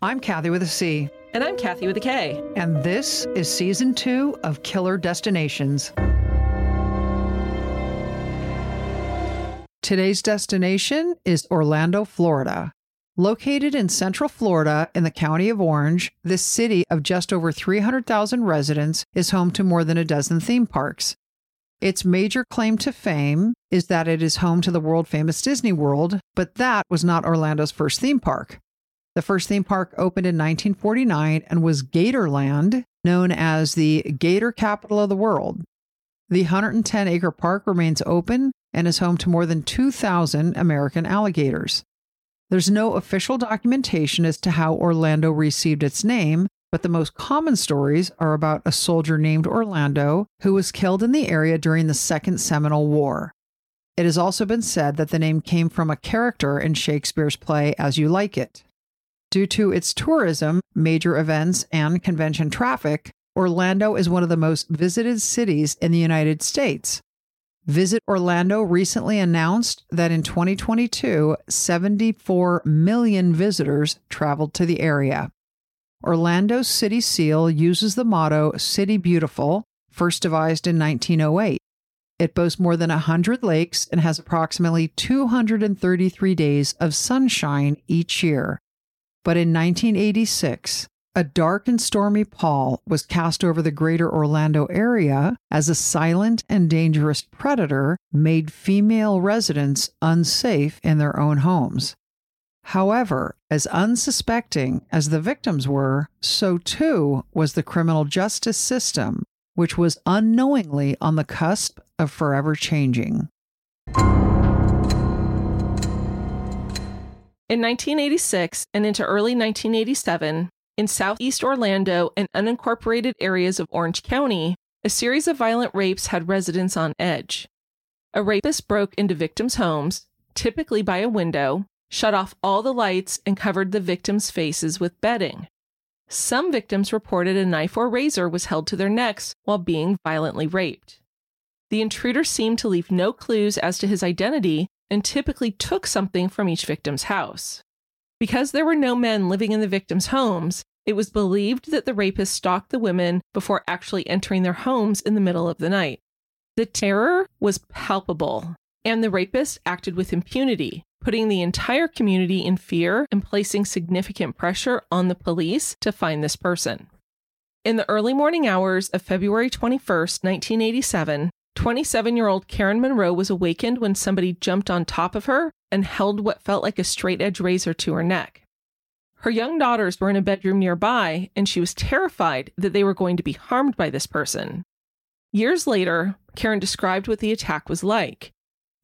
I'm Kathy with a C. And I'm Kathy with a K. And this is season two of Killer Destinations. Today's destination is Orlando, Florida. Located in central Florida in the county of Orange, this city of just over 300,000 residents is home to more than a dozen theme parks. Its major claim to fame is that it is home to the world famous Disney World, but that was not Orlando's first theme park. The first theme park opened in 1949 and was Gatorland, known as the Gator capital of the world. The 110 acre park remains open and is home to more than 2,000 American alligators. There's no official documentation as to how Orlando received its name, but the most common stories are about a soldier named Orlando who was killed in the area during the Second Seminole War. It has also been said that the name came from a character in Shakespeare's play As You Like It. Due to its tourism, major events, and convention traffic, Orlando is one of the most visited cities in the United States. Visit Orlando recently announced that in 2022, 74 million visitors traveled to the area. Orlando's city seal uses the motto City Beautiful, first devised in 1908. It boasts more than 100 lakes and has approximately 233 days of sunshine each year. But in 1986, a dark and stormy pall was cast over the greater Orlando area as a silent and dangerous predator made female residents unsafe in their own homes. However, as unsuspecting as the victims were, so too was the criminal justice system, which was unknowingly on the cusp of forever changing. In 1986 and into early 1987, in southeast Orlando and unincorporated areas of Orange County, a series of violent rapes had residents on edge. A rapist broke into victims' homes, typically by a window, shut off all the lights, and covered the victims' faces with bedding. Some victims reported a knife or razor was held to their necks while being violently raped. The intruder seemed to leave no clues as to his identity and typically took something from each victim's house. Because there were no men living in the victims' homes, it was believed that the rapist stalked the women before actually entering their homes in the middle of the night. The terror was palpable, and the rapist acted with impunity, putting the entire community in fear and placing significant pressure on the police to find this person. In the early morning hours of February 21, 1987, 27 year old Karen Munroe was awakened when somebody jumped on top of her and held what felt like a straight edge razor to her neck. Her young daughters were in a bedroom nearby, and she was terrified that they were going to be harmed by this person. Years later, Karen described what the attack was like.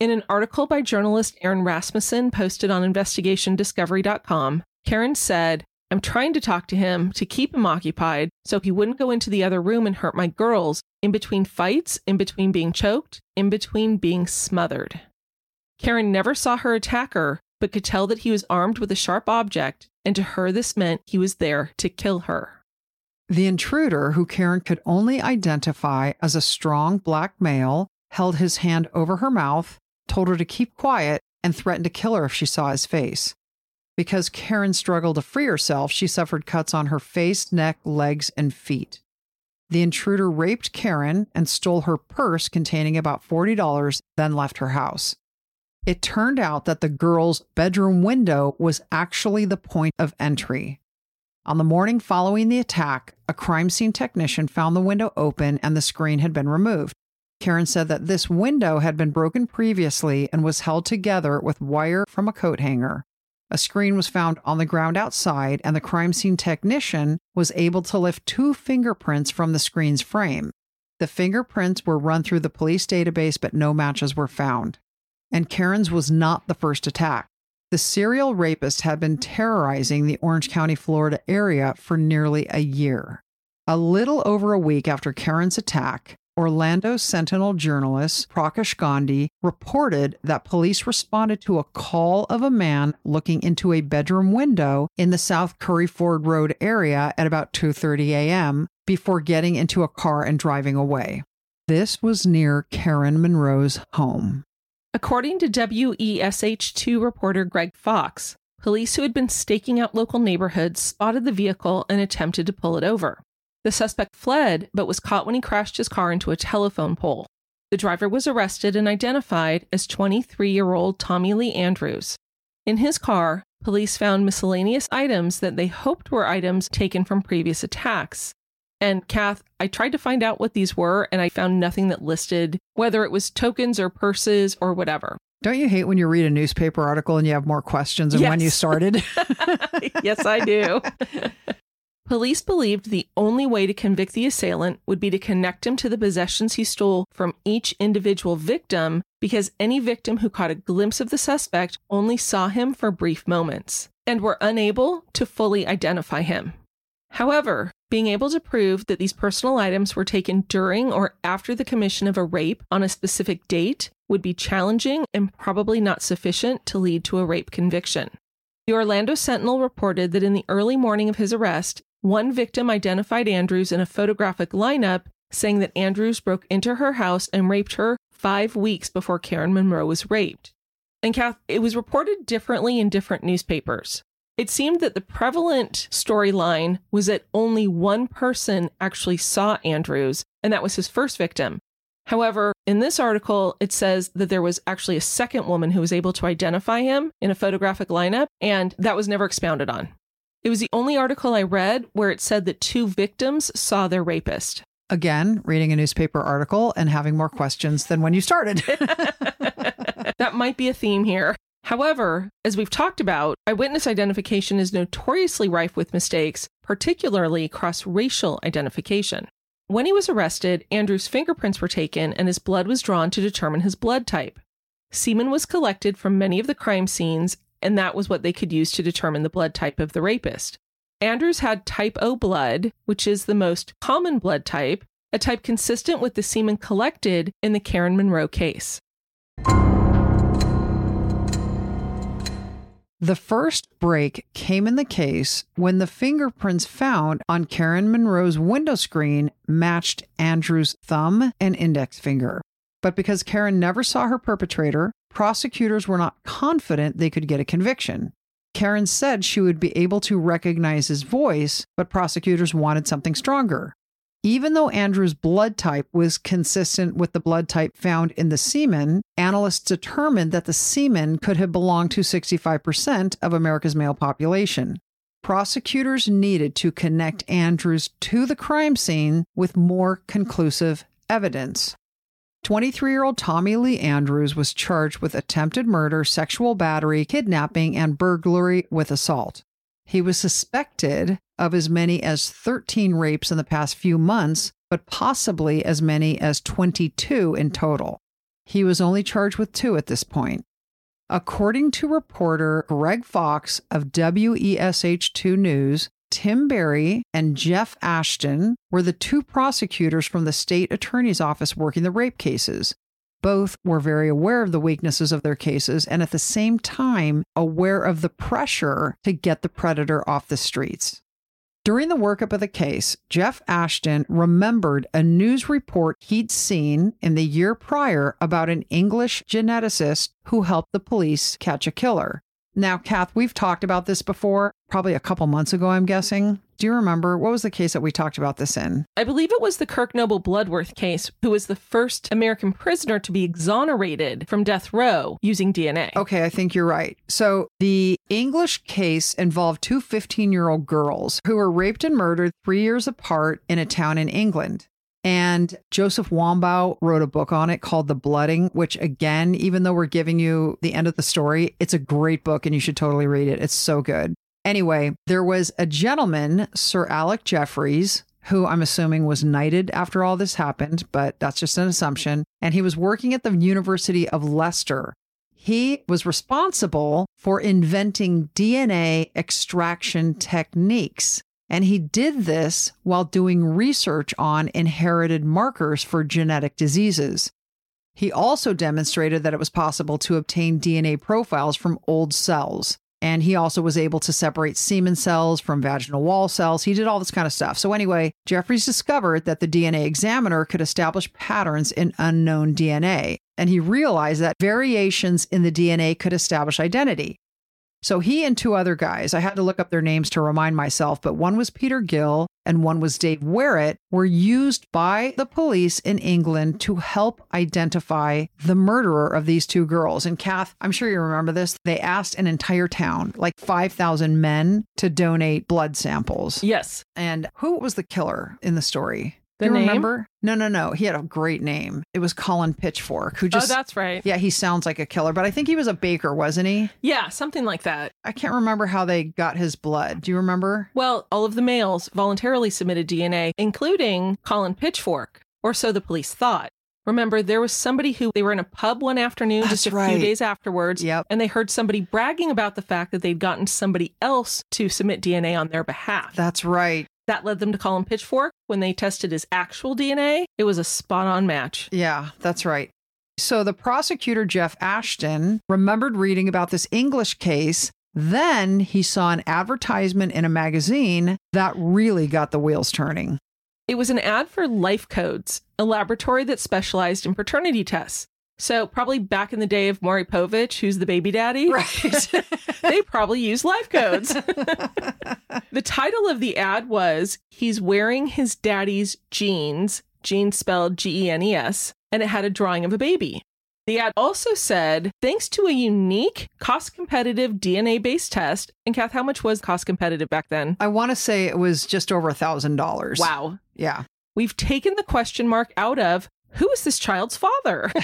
In an article by journalist Aaron Rasmussen posted on investigationdiscovery.com, Karen said, I'm trying to talk to him to keep him occupied so he wouldn't go into the other room and hurt my girls in between fights, in between being choked, in between being smothered. Karen never saw her attacker, but could tell that he was armed with a sharp object, and to her this meant he was there to kill her. The intruder, who Karen could only identify as a strong black male, held his hand over her mouth, told her to keep quiet, and threatened to kill her if she saw his face. Because Karen struggled to free herself, she suffered cuts on her face, neck, legs, and feet. The intruder raped Karen and stole her purse containing about $40, then left her house. It turned out that the girl's bedroom window was actually the point of entry. On the morning following the attack, a crime scene technician found the window open and the screen had been removed. Karen said that this window had been broken previously and was held together with wire from a coat hanger. A screen was found on the ground outside, and the crime scene technician was able to lift two fingerprints from the screen's frame. The fingerprints were run through the police database, but no matches were found. And Karen's was not the first attack. The serial rapist had been terrorizing the Orange County, Florida area for nearly a year. A little over a week after Karen's attack, Orlando Sentinel journalist Prakash Gandhi reported that police responded to a call of a man looking into a bedroom window in the South Curry Ford Road area at about 2:30 a.m. before getting into a car and driving away. This was near Karen Munroe's home. According to WESH2 reporter Greg Fox, police who had been staking out local neighborhoods spotted the vehicle and attempted to pull it over. The suspect fled, but was caught when he crashed his car into a telephone pole. The driver was arrested and identified as 23 year old Tommy Lee Andrews. In his car, police found miscellaneous items that they hoped were items taken from previous attacks. And Kath, I tried to find out what these were, and I found nothing that listed whether it was tokens or purses or whatever. Don't you hate when you read a newspaper article and you have more questions than Yes. when you started? yes, I do. Police believed the only way to convict the assailant would be to connect him to the possessions he stole from each individual victim because any victim who caught a glimpse of the suspect only saw him for brief moments and were unable to fully identify him. However, being able to prove that these personal items were taken during or after the commission of a rape on a specific date would be challenging and probably not sufficient to lead to a rape conviction. The Orlando Sentinel reported that in the early morning of his arrest, one victim identified Andrews in a photographic lineup, saying that Andrews broke into her house and raped her five weeks before Karen Munroe was raped. And Kath, it was reported differently in different newspapers. It seemed that the prevalent storyline was that only one person actually saw Andrews, and that was his first victim. However, in this article, it says that there was actually a second woman who was able to identify him in a photographic lineup, and that was never expounded on. It was the only article I read where it said that two victims saw their rapist. Again, reading a newspaper article and having more questions than when you started. that might be a theme here. However, as we've talked about, eyewitness identification is notoriously rife with mistakes, particularly cross racial identification. When he was arrested, Andrews' fingerprints were taken and his blood was drawn to determine his blood type. Semen was collected from many of the crime scenes, and that was what they could use to determine the blood type of the rapist. Andrews had type O blood, which is the most common blood type, a type consistent with the semen collected in the Karen Munroe case. The first break came in the case when the fingerprints found on Karen Munroe's window screen matched Andrews' thumb and index finger. But because Karen never saw her perpetrator, prosecutors were not confident they could get a conviction. Karen said she would be able to recognize his voice, but prosecutors wanted something stronger. Even though Andrews' blood type was consistent with the blood type found in the semen, analysts determined that the semen could have belonged to 65% of America's male population. Prosecutors needed to connect Andrews to the crime scene with more conclusive evidence. 23 year old Tommy Lee Andrews was charged with attempted murder, sexual battery, kidnapping, and burglary with assault. He was suspected of as many as 13 rapes in the past few months, but possibly as many as 22 in total. He was only charged with two at this point. According to reporter Greg Fox of WESH2 News, Tim Berry and Jeff Ashton were the two prosecutors from the state attorney's office working the rape cases. Both were very aware of the weaknesses of their cases and at the same time aware of the pressure to get the predator off the streets. During the workup of the case, Jeff Ashton remembered a news report he'd seen in the year prior about an English geneticist who helped the police catch a killer. Now, Kath, we've talked about this before, probably a couple months ago, I'm guessing. Do you remember what was the case that we talked about this in? I believe it was the Kirk Noble Bloodworth case, who was the first American prisoner to be exonerated from death row using DNA. Okay, I think you're right. So, the English case involved two 15 year old girls who were raped and murdered three years apart in a town in England. And Joseph Wambaugh wrote a book on it called The Blooding, which, again, even though we're giving you the end of the story, it's a great book and you should totally read it. It's so good. Anyway, there was a gentleman, Sir Alec Jeffreys, who I'm assuming was knighted after all this happened, but that's just an assumption. And he was working at the University of Leicester. He was responsible for inventing DNA extraction techniques. And he did this while doing research on inherited markers for genetic diseases. He also demonstrated that it was possible to obtain DNA profiles from old cells. And he also was able to separate semen cells from vaginal wall cells. He did all this kind of stuff. So, anyway, Jeffreys discovered that the DNA examiner could establish patterns in unknown DNA. And he realized that variations in the DNA could establish identity. So he and two other guys, I had to look up their names to remind myself, but one was Peter Gill and one was Dave Werrett, were used by the police in England to help identify the murderer of these two girls. And Kath, I'm sure you remember this. They asked an entire town, like 5,000 men, to donate blood samples. Yes. And who was the killer in the story? The you name? remember? No, no, no. He had a great name. It was Colin Pitchfork, who oh, just oh, that's right. yeah, he sounds like a killer, but I think he was a baker, wasn't he? Yeah, something like that. I can't remember how they got his blood. Do you remember? Well, all of the males voluntarily submitted DNA, including Colin Pitchfork, or so the police thought. Remember, there was somebody who they were in a pub one afternoon That's just a right. few days afterwards, Yep. and they heard somebody bragging about the fact that they'd gotten somebody else to submit DNA on their behalf. That's right. That led them to call him Pitchfork. When they tested his actual DNA, it was a spot on match. Yeah, that's right. So the prosecutor, Jeff Ashton, remembered reading about this English case. Then he saw an advertisement in a magazine that really got the wheels turning. It was an ad for Life Codes, a laboratory that specialized in paternity tests. So, probably back in the day of Maury Povich, who's the baby daddy, Right. they probably used life codes. the title of the ad was He's Wearing His Daddy's Jeans, jeans spelled G E N E S, and it had a drawing of a baby. The ad also said, thanks to a unique, cost competitive DNA based test. And Kath, how much was cost competitive back then? I want to say it was just over a thousand dollars. Wow. Yeah. We've taken the question mark out of who is this child's father?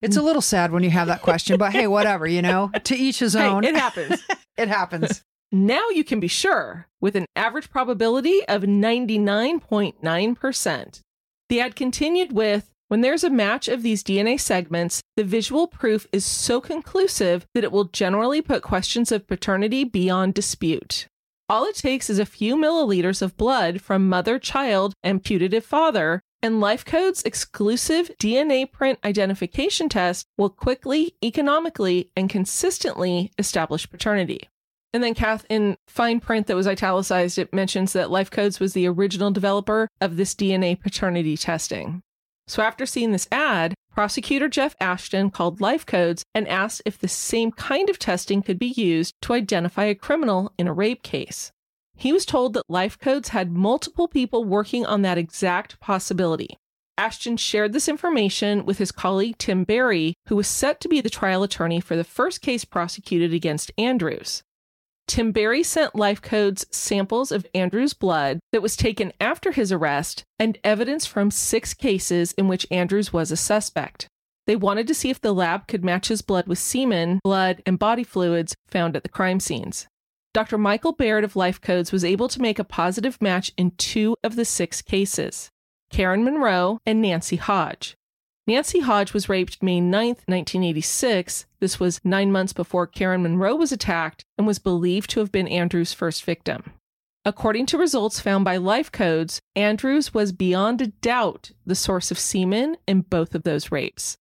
It's a little sad when you have that question, but hey, whatever, you know, to each his hey, own. it happens. it happens. Now you can be sure with an average probability of 99.9%. The ad continued with When there's a match of these DNA segments, the visual proof is so conclusive that it will generally put questions of paternity beyond dispute. All it takes is a few milliliters of blood from mother, child, and putative father, and LifeCode's exclusive DNA print identification test will quickly, economically, and consistently establish paternity. And then, Kath, in fine print that was italicized, it mentions that LifeCodes was the original developer of this DNA paternity testing. So, after seeing this ad, prosecutor Jeff Ashton called LifeCodes and asked if the same kind of testing could be used to identify a criminal in a rape case. He was told that LifeCodes had multiple people working on that exact possibility. Ashton shared this information with his colleague Tim Berry, who was set to be the trial attorney for the first case prosecuted against Andrews. Tim Berry sent LifeCodes samples of Andrews' blood that was taken after his arrest and evidence from six cases in which Andrews was a suspect. They wanted to see if the lab could match his blood with semen, blood, and body fluids found at the crime scenes. Dr. Michael Baird of LifeCodes was able to make a positive match in two of the six cases Karen Munroe and Nancy Hodge. Nancy Hodge was raped May 9, 1986. This was nine months before Karen Munroe was attacked and was believed to have been Andrews' first victim. According to results found by LifeCodes, Andrews was beyond a doubt the source of semen in both of those rapes.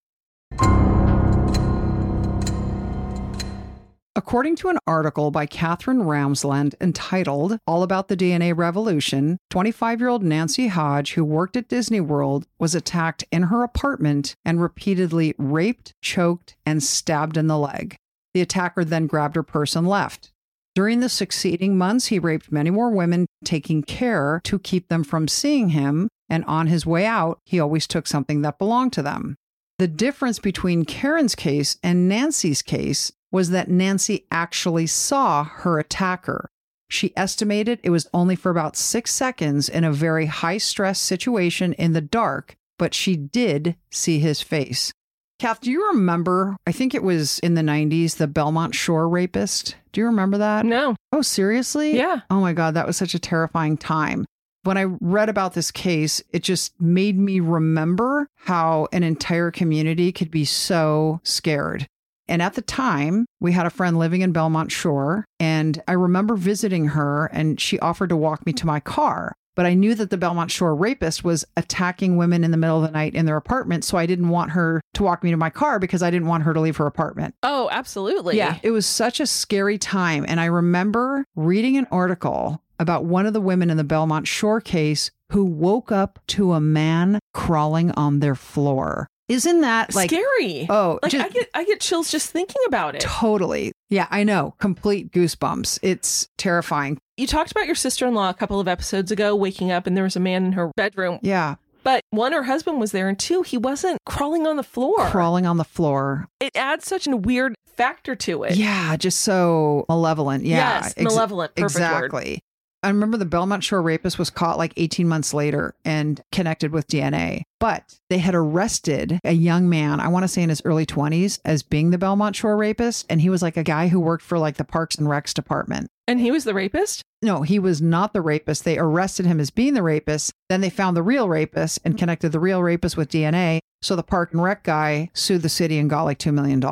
According to an article by Katherine Ramsland entitled All About the DNA Revolution, 25 year old Nancy Hodge, who worked at Disney World, was attacked in her apartment and repeatedly raped, choked, and stabbed in the leg. The attacker then grabbed her purse and left. During the succeeding months, he raped many more women, taking care to keep them from seeing him. And on his way out, he always took something that belonged to them. The difference between Karen's case and Nancy's case was that Nancy actually saw her attacker. She estimated it was only for about six seconds in a very high stress situation in the dark, but she did see his face. Kath, do you remember? I think it was in the 90s, the Belmont Shore rapist. Do you remember that? No. Oh, seriously? Yeah. Oh my God, that was such a terrifying time. when I read about this case, it just made me remember how an entire community could be so scared. And at the time, we had a friend living in Belmont Shore, and I remember visiting her, and she offered to walk me to my car. But I knew that the Belmont Shore rapist was attacking women in the middle of the night in their apartment. So I didn't want her to walk me to my car because I didn't want her to leave her apartment. Oh, absolutely. Yeah. It was such a scary time. And I remember reading an article about one of the women in the Belmont Shore case who woke up to a man crawling on their floor. Isn't that like scary? Oh, like just- I get I get chills just thinking about it. totally. Yeah, I know. Complete goosebumps. It's terrifying. You talked about your sister-in-law a couple of episodes ago waking up and there was a man in her bedroom. Yeah, But one, her husband was there, and two, he wasn't crawling on the floor. crawling on the floor. It adds such a weird factor to it. Yeah, just so malevolent. Yeah, Yes, ex- malevolent. Perfect word. I remember the Belmont Shore rapist was caught like 18 months later and connected with DNA. But they had arrested a young man, I want to say in his early 20s, as being the Belmont Shore rapist. And he was like a guy who worked for like the Parks and Recs department. And he was the rapist? No, he was not the rapist. They arrested him as being the rapist. Then they found the real rapist and connected the real rapist with DNA. So the Park and Rec guy sued the city and got like $2 million.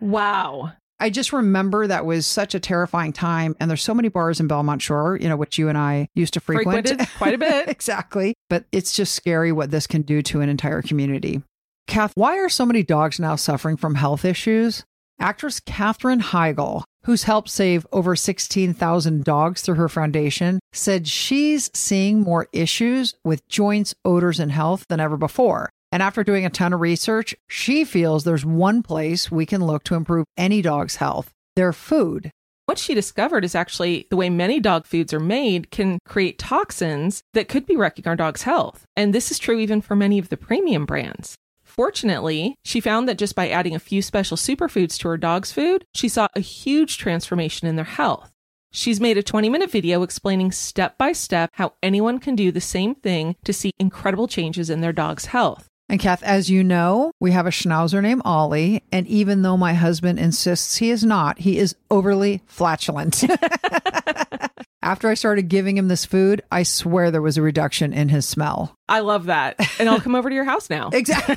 Wow. I just remember that was such a terrifying time. And there's so many bars in Belmont Shore, you know, which you and I used to frequent. Frequented quite a bit. exactly. But it's just scary what this can do to an entire community. Kath, why are so many dogs now suffering from health issues? Actress Katherine Heigl, who's helped save over 16,000 dogs through her foundation, said she's seeing more issues with joints, odors, and health than ever before. And after doing a ton of research, she feels there's one place we can look to improve any dog's health their food. What she discovered is actually the way many dog foods are made can create toxins that could be wrecking our dog's health. And this is true even for many of the premium brands. Fortunately, she found that just by adding a few special superfoods to her dog's food, she saw a huge transformation in their health. She's made a 20 minute video explaining step by step how anyone can do the same thing to see incredible changes in their dog's health. And Kath, as you know, we have a schnauzer named Ollie. And even though my husband insists he is not, he is overly flatulent. After I started giving him this food, I swear there was a reduction in his smell. I love that. And I'll come over to your house now. Exactly.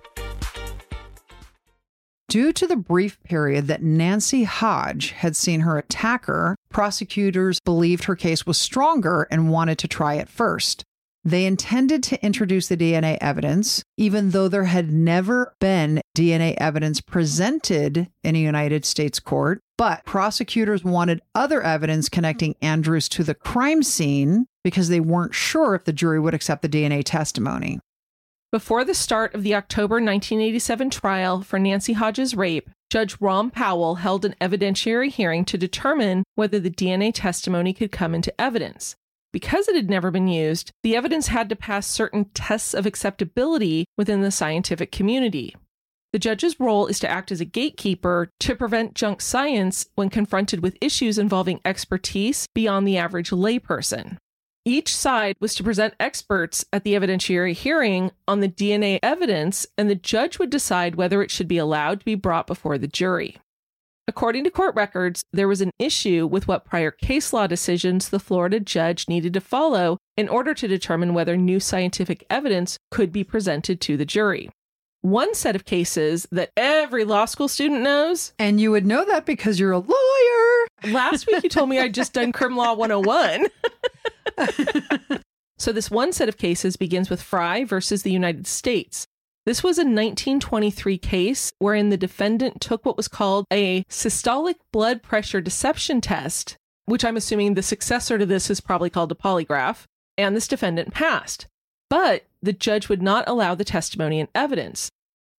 Due to the brief period that Nancy Hodge had seen her attacker, prosecutors believed her case was stronger and wanted to try it first. They intended to introduce the DNA evidence, even though there had never been DNA evidence presented in a United States court. But prosecutors wanted other evidence connecting Andrews to the crime scene because they weren't sure if the jury would accept the DNA testimony. Before the start of the October 1987 trial for Nancy Hodges' rape, Judge Ron Powell held an evidentiary hearing to determine whether the DNA testimony could come into evidence. Because it had never been used, the evidence had to pass certain tests of acceptability within the scientific community. The judge's role is to act as a gatekeeper to prevent junk science when confronted with issues involving expertise beyond the average layperson. Each side was to present experts at the evidentiary hearing on the DNA evidence, and the judge would decide whether it should be allowed to be brought before the jury. According to court records, there was an issue with what prior case law decisions the Florida judge needed to follow in order to determine whether new scientific evidence could be presented to the jury. One set of cases that every law school student knows. And you would know that because you're a lawyer. Last week you told me I'd just done Crim Law 101. so, this one set of cases begins with Frye versus the United States. This was a 1923 case wherein the defendant took what was called a systolic blood pressure deception test, which I'm assuming the successor to this is probably called a polygraph, and this defendant passed. But the judge would not allow the testimony and evidence.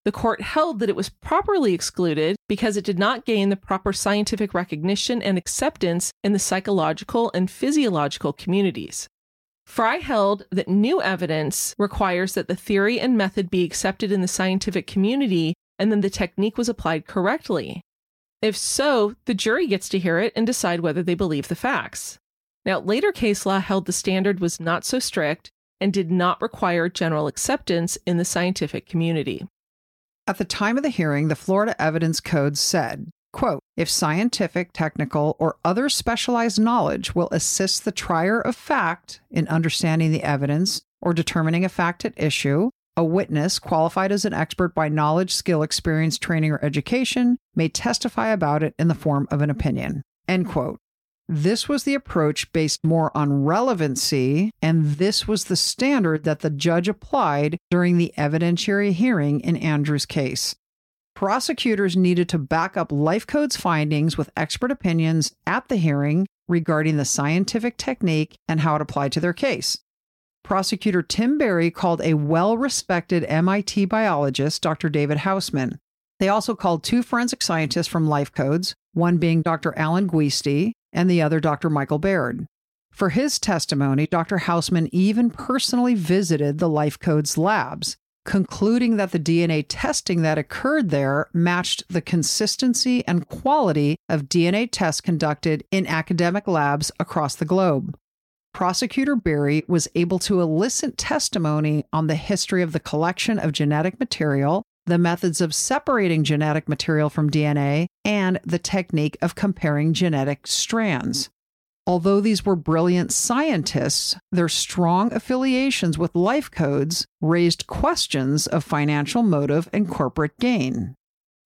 The court held that it was properly excluded because it did not gain the proper scientific recognition and acceptance in the psychological and physiological communities. Frye held that new evidence requires that the theory and method be accepted in the scientific community and then the technique was applied correctly. If so, the jury gets to hear it and decide whether they believe the facts. Now, later case law held the standard was not so strict and did not require general acceptance in the scientific community. At the time of the hearing, the Florida Evidence Code said, quote, if scientific, technical, or other specialized knowledge will assist the trier of fact in understanding the evidence or determining a fact at issue, a witness qualified as an expert by knowledge, skill, experience, training, or education may testify about it in the form of an opinion. End quote. This was the approach based more on relevancy, and this was the standard that the judge applied during the evidentiary hearing in Andrews' case. Prosecutors needed to back up Life Code's findings with expert opinions at the hearing regarding the scientific technique and how it applied to their case. Prosecutor Tim Berry called a well respected MIT biologist, Dr. David Housman. They also called two forensic scientists from Life Codes, one being Dr. Alan Giusti and the other Dr. Michael Baird. For his testimony, Dr. Housman even personally visited the Life Codes labs, concluding that the DNA testing that occurred there matched the consistency and quality of DNA tests conducted in academic labs across the globe. Prosecutor Berry was able to elicit testimony on the history of the collection of genetic material, the methods of separating genetic material from DNA, and the technique of comparing genetic strands. Although these were brilliant scientists, their strong affiliations with life codes raised questions of financial motive and corporate gain.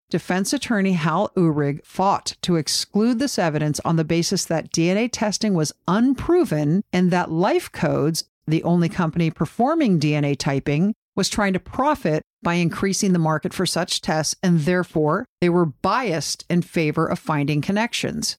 Defense attorney Hal Uhrig fought to exclude this evidence on the basis that DNA testing was unproven and that Life Codes, the only company performing DNA typing, was trying to profit by increasing the market for such tests, and therefore they were biased in favor of finding connections.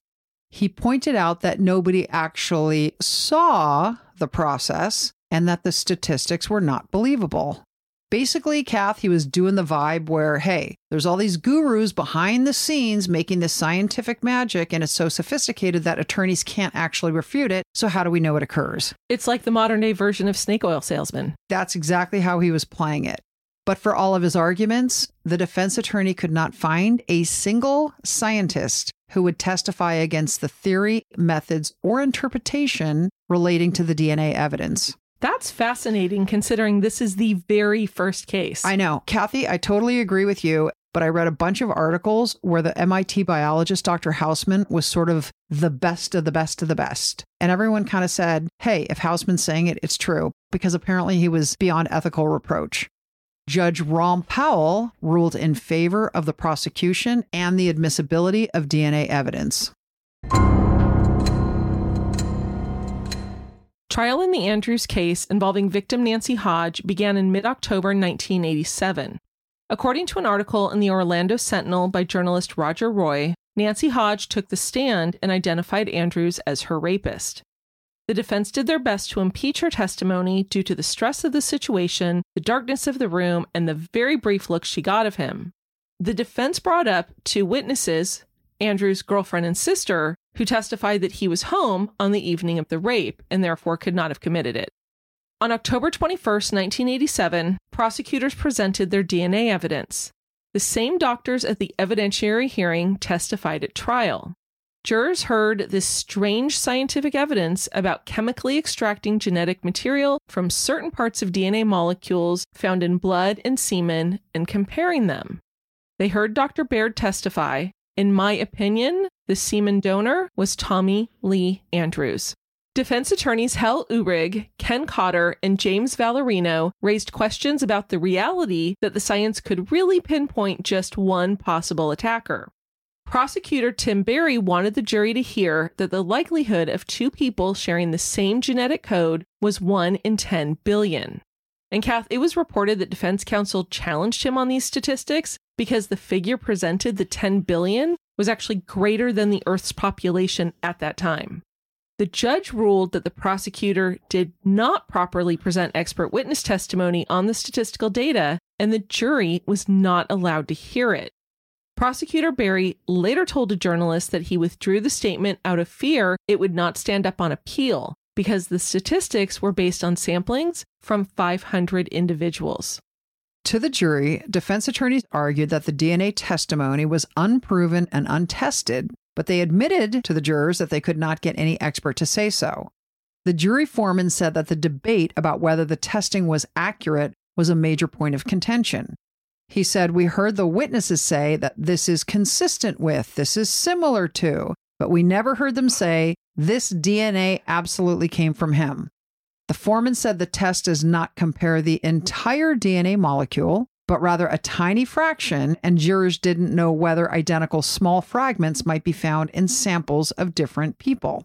He pointed out that nobody actually saw the process and that the statistics were not believable. Basically, Kath, he was doing the vibe where, hey, there's all these gurus behind the scenes making this scientific magic, and it's so sophisticated that attorneys can't actually refute it. So, how do we know it occurs? It's like the modern day version of snake oil salesman. That's exactly how he was playing it. But for all of his arguments, the defense attorney could not find a single scientist who would testify against the theory, methods, or interpretation relating to the DNA evidence. That's fascinating considering this is the very first case. I know. Kathy, I totally agree with you. But I read a bunch of articles where the MIT biologist, Dr. Housman, was sort of the best of the best of the best. And everyone kind of said, hey, if Housman's saying it, it's true, because apparently he was beyond ethical reproach. Judge Ron Powell ruled in favor of the prosecution and the admissibility of DNA evidence. Trial in the Andrews case involving victim Nancy Hodge began in mid October 1987. According to an article in the Orlando Sentinel by journalist Roger Roy, Nancy Hodge took the stand and identified Andrews as her rapist. The defense did their best to impeach her testimony due to the stress of the situation, the darkness of the room, and the very brief look she got of him. The defense brought up two witnesses, Andrews' girlfriend and sister, who testified that he was home on the evening of the rape and therefore could not have committed it. On October 21, 1987, prosecutors presented their DNA evidence. The same doctors at the evidentiary hearing testified at trial. jurors heard this strange scientific evidence about chemically extracting genetic material from certain parts of DNA molecules found in blood and semen and comparing them. They heard Dr. Baird testify. In my opinion, the semen donor was Tommy Lee Andrews. Defense attorneys Hal Uhrig, Ken Cotter, and James Valerino raised questions about the reality that the science could really pinpoint just one possible attacker. Prosecutor Tim Berry wanted the jury to hear that the likelihood of two people sharing the same genetic code was 1 in 10 billion. And Kath, it was reported that defense counsel challenged him on these statistics because the figure presented, the 10 billion, was actually greater than the Earth's population at that time. The judge ruled that the prosecutor did not properly present expert witness testimony on the statistical data, and the jury was not allowed to hear it. Prosecutor Berry later told a journalist that he withdrew the statement out of fear it would not stand up on appeal because the statistics were based on samplings from 500 individuals. To the jury, defense attorneys argued that the DNA testimony was unproven and untested but they admitted to the jurors that they could not get any expert to say so. The jury foreman said that the debate about whether the testing was accurate was a major point of contention. He said, We heard the witnesses say that this is consistent with, this is similar to, but we never heard them say this DNA absolutely came from him. The foreman said the test does not compare the entire DNA molecule, but rather a tiny fraction, and jurors didn't know whether identical small fragments might be found in samples of different people.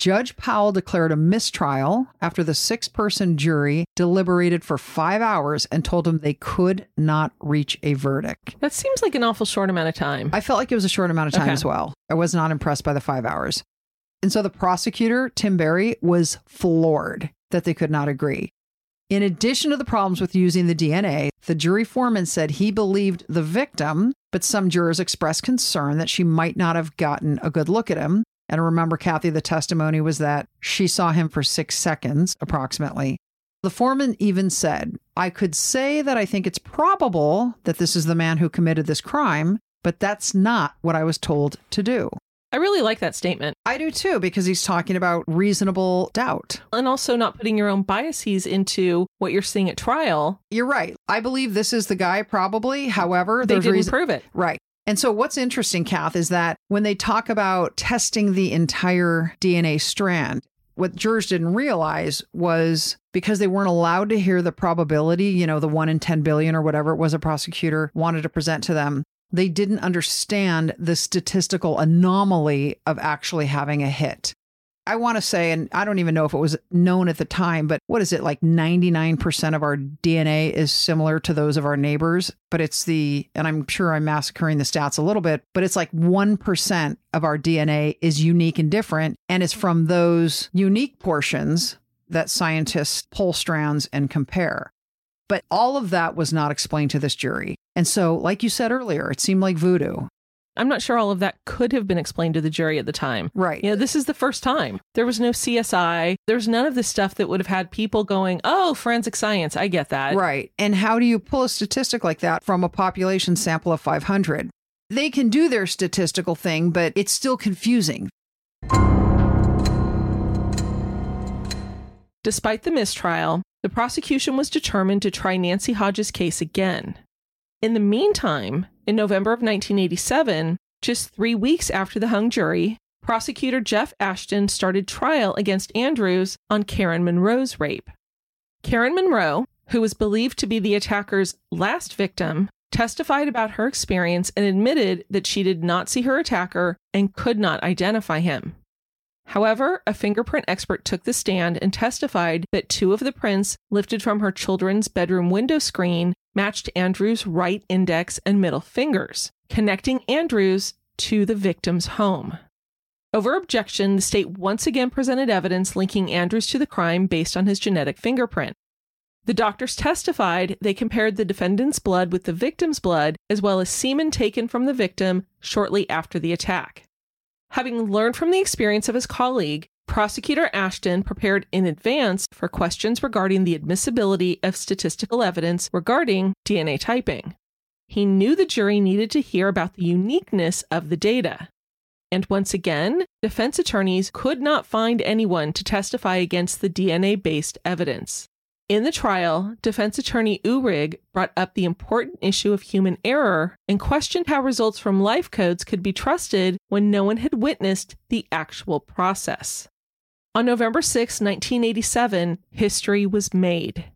Judge Powell declared a mistrial after the six person jury deliberated for five hours and told them they could not reach a verdict. That seems like an awful short amount of time. I felt like it was a short amount of time Okay. as well. I was not impressed by the five hours. And so the prosecutor, Tim Berry, was floored that they could not agree. In addition to the problems with using the DNA, the jury foreman said he believed the victim, but some jurors expressed concern that she might not have gotten a good look at him. And remember, Kathy, the testimony was that she saw him for six seconds approximately. The foreman even said, I could say that I think it's probable that this is the man who committed this crime, but that's not what I was told to do. I really like that statement. I do too, because he's talking about reasonable doubt. And also not putting your own biases into what you're seeing at trial. You're right. I believe this is the guy, probably. However, They didn't reason- prove it. Right. And so, what's interesting, Kath, is that when they talk about testing the entire DNA strand, what jurors didn't realize was because they weren't allowed to hear the probability, you know, the one in 10 billion or whatever it was a prosecutor wanted to present to them, they didn't understand the statistical anomaly of actually having a hit. I want to say, and I don't even know if it was known at the time, but what is it like 99% of our DNA is similar to those of our neighbors? But it's the, and I'm sure I'm massacring the stats a little bit, but it's like 1% of our DNA is unique and different. And it's from those unique portions that scientists pull strands and compare. But all of that was not explained to this jury. And so, like you said earlier, it seemed like voodoo. I'm not sure all of that could have been explained to the jury at the time. Right. You know, this is the first time. There was no CSI. There's none of this stuff that would have had people going, oh, forensic science. I get that. Right. And how do you pull a statistic like that from a population sample of 500? They can do their statistical thing, but it's still confusing. Despite the mistrial, the prosecution was determined to try Nancy Hodges' case again. In the meantime, in November of 1987, just three weeks after the hung jury, prosecutor Jeff Ashton started trial against Andrews on Karen Munroe's rape. Karen Munroe, who was believed to be the attacker's last victim, testified about her experience and admitted that she did not see her attacker and could not identify him. However, a fingerprint expert took the stand and testified that two of the prints lifted from her children's bedroom window screen matched Andrews' right index and middle fingers, connecting Andrews to the victim's home. Over objection, the state once again presented evidence linking Andrews to the crime based on his genetic fingerprint. The doctors testified they compared the defendant's blood with the victim's blood, as well as semen taken from the victim shortly after the attack. Having learned from the experience of his colleague, prosecutor Ashton prepared in advance for questions regarding the admissibility of statistical evidence regarding DNA typing. He knew the jury needed to hear about the uniqueness of the data. And once again, defense attorneys could not find anyone to testify against the DNA based evidence. In the trial, defense attorney Uhrig brought up the important issue of human error and questioned how results from life codes could be trusted when no one had witnessed the actual process. On November 6, 1987, history was made.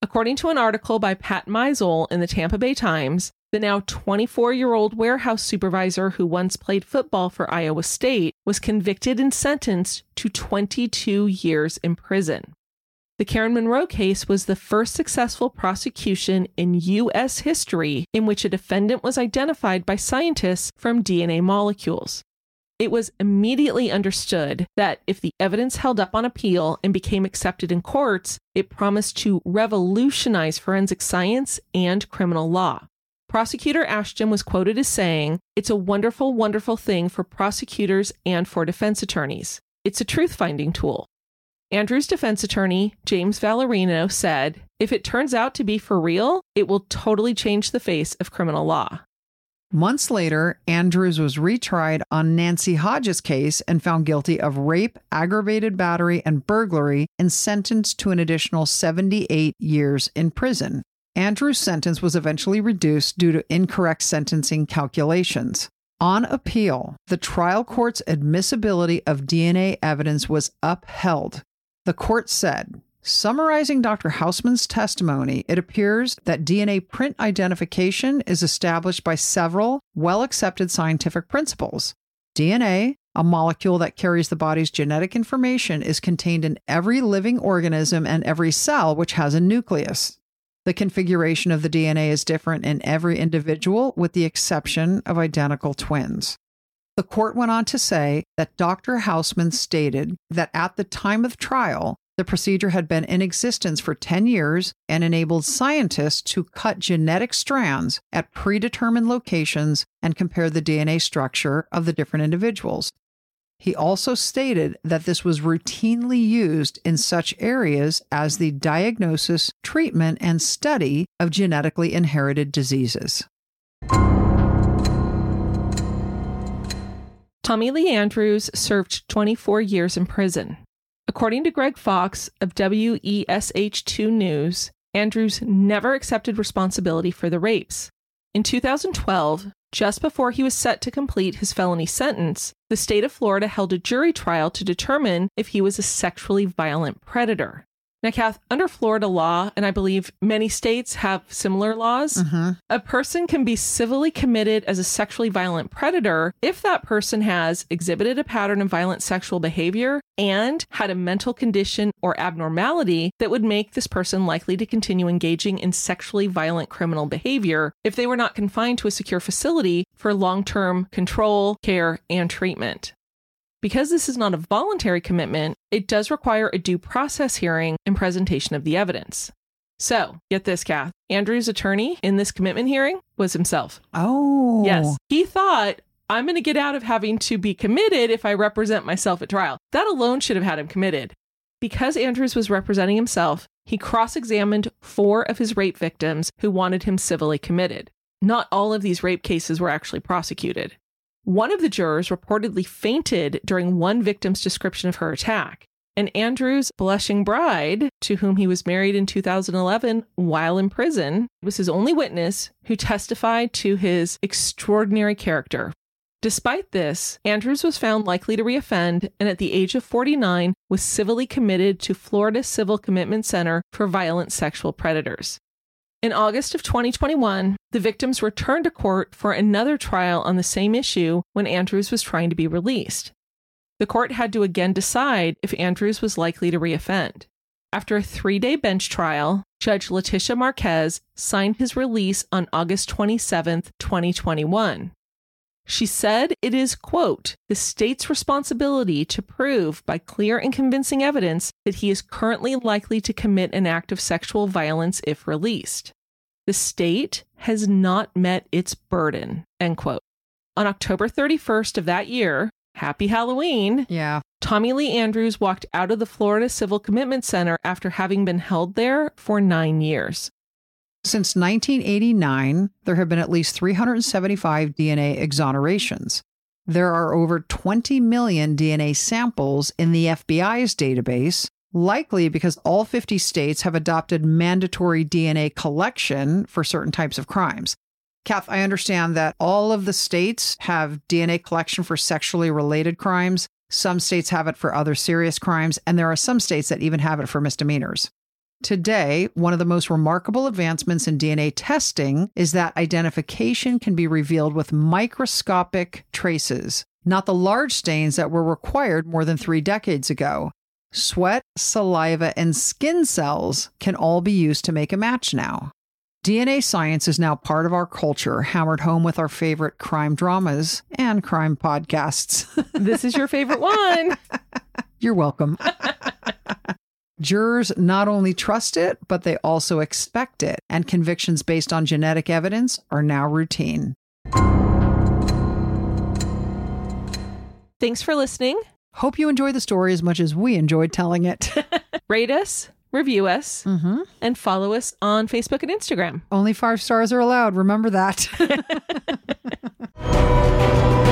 According to an article by Pat Meisel in the Tampa Bay Times, the now 24 year old warehouse supervisor who once played football for Iowa State was convicted and sentenced to 22 years in prison. The Karen Munroe case was the first successful prosecution in U.S. history in which a defendant was identified by scientists from DNA molecules. It was immediately understood that if the evidence held up on appeal and became accepted in courts, it promised to revolutionize forensic science and criminal law. Prosecutor Ashton was quoted as saying, It's a wonderful, wonderful thing for prosecutors and for defense attorneys. It's a truth finding tool. Andrews' defense attorney, James Valerino, said, If it turns out to be for real, it will totally change the face of criminal law. Months later, Andrews was retried on Nancy Hodges' case and found guilty of rape, aggravated battery, and burglary and sentenced to an additional 78 years in prison. Andrews' sentence was eventually reduced due to incorrect sentencing calculations. On appeal, the trial court's admissibility of DNA evidence was upheld. The court said, Summarizing Dr. Housman's testimony, it appears that DNA print identification is established by several well accepted scientific principles. DNA, a molecule that carries the body's genetic information, is contained in every living organism and every cell which has a nucleus. The configuration of the DNA is different in every individual, with the exception of identical twins. The court went on to say that Dr. Housman stated that at the time of trial, the procedure had been in existence for 10 years and enabled scientists to cut genetic strands at predetermined locations and compare the DNA structure of the different individuals. He also stated that this was routinely used in such areas as the diagnosis, treatment, and study of genetically inherited diseases. Tommy Lee Andrews served 24 years in prison. According to Greg Fox of WESH2 News, Andrews never accepted responsibility for the rapes. In 2012, just before he was set to complete his felony sentence, the state of Florida held a jury trial to determine if he was a sexually violent predator. Now, Kath, under Florida law, and I believe many states have similar laws, Mm-hmm. a person can be civilly committed as a sexually violent predator if that person has exhibited a pattern of violent sexual behavior and had a mental condition or abnormality that would make this person likely to continue engaging in sexually violent criminal behavior if they were not confined to a secure facility for long term control, care, and treatment. Because this is not a voluntary commitment, it does require a due process hearing and presentation of the evidence. So, get this, Kath. Andrews' attorney in this commitment hearing was himself. Oh. Yes. He thought, I'm going to get out of having to be committed if I represent myself at trial. That alone should have had him committed. Because Andrews was representing himself, he cross examined four of his rape victims who wanted him civilly committed. Not all of these rape cases were actually prosecuted. One of the jurors reportedly fainted during one victim's description of her attack. And Andrews' blushing bride, to whom he was married in 2011 while in prison, was his only witness who testified to his extraordinary character. Despite this, Andrews was found likely to reoffend and at the age of 49 was civilly committed to Florida Civil Commitment Center for Violent Sexual Predators. In August of 2021, the victims returned to court for another trial on the same issue when Andrews was trying to be released. The court had to again decide if Andrews was likely to reoffend. After a three day bench trial, Judge Letitia Marquez signed his release on August 27, 2021. She said it is, quote, the state's responsibility to prove by clear and convincing evidence that he is currently likely to commit an act of sexual violence if released. The state has not met its burden, end quote. On October 31st of that year, happy Halloween, Yeah. Tommy Lee Andrews walked out of the Florida Civil Commitment Center after having been held there for nine years. Since 1989, there have been at least 375 DNA exonerations. There are over 20 million DNA samples in the FBI's database, likely because all 50 states have adopted mandatory DNA collection for certain types of crimes. Kath, I understand that all of the states have DNA collection for sexually related crimes. Some states have it for other serious crimes, and there are some states that even have it for misdemeanors. Today, one of the most remarkable advancements in DNA testing is that identification can be revealed with microscopic traces, not the large stains that were required more than three decades ago. Sweat, saliva, and skin cells can all be used to make a match now. DNA science is now part of our culture, hammered home with our favorite crime dramas and crime podcasts. This is your favorite one. You're welcome. Jurors not only trust it, but they also expect it, and convictions based on genetic evidence are now routine. Thanks for listening. Hope you enjoyed the story as much as we enjoyed telling it. Rate us, review us, mm-hmm. and follow us on Facebook and Instagram. Only five stars are allowed. Remember that.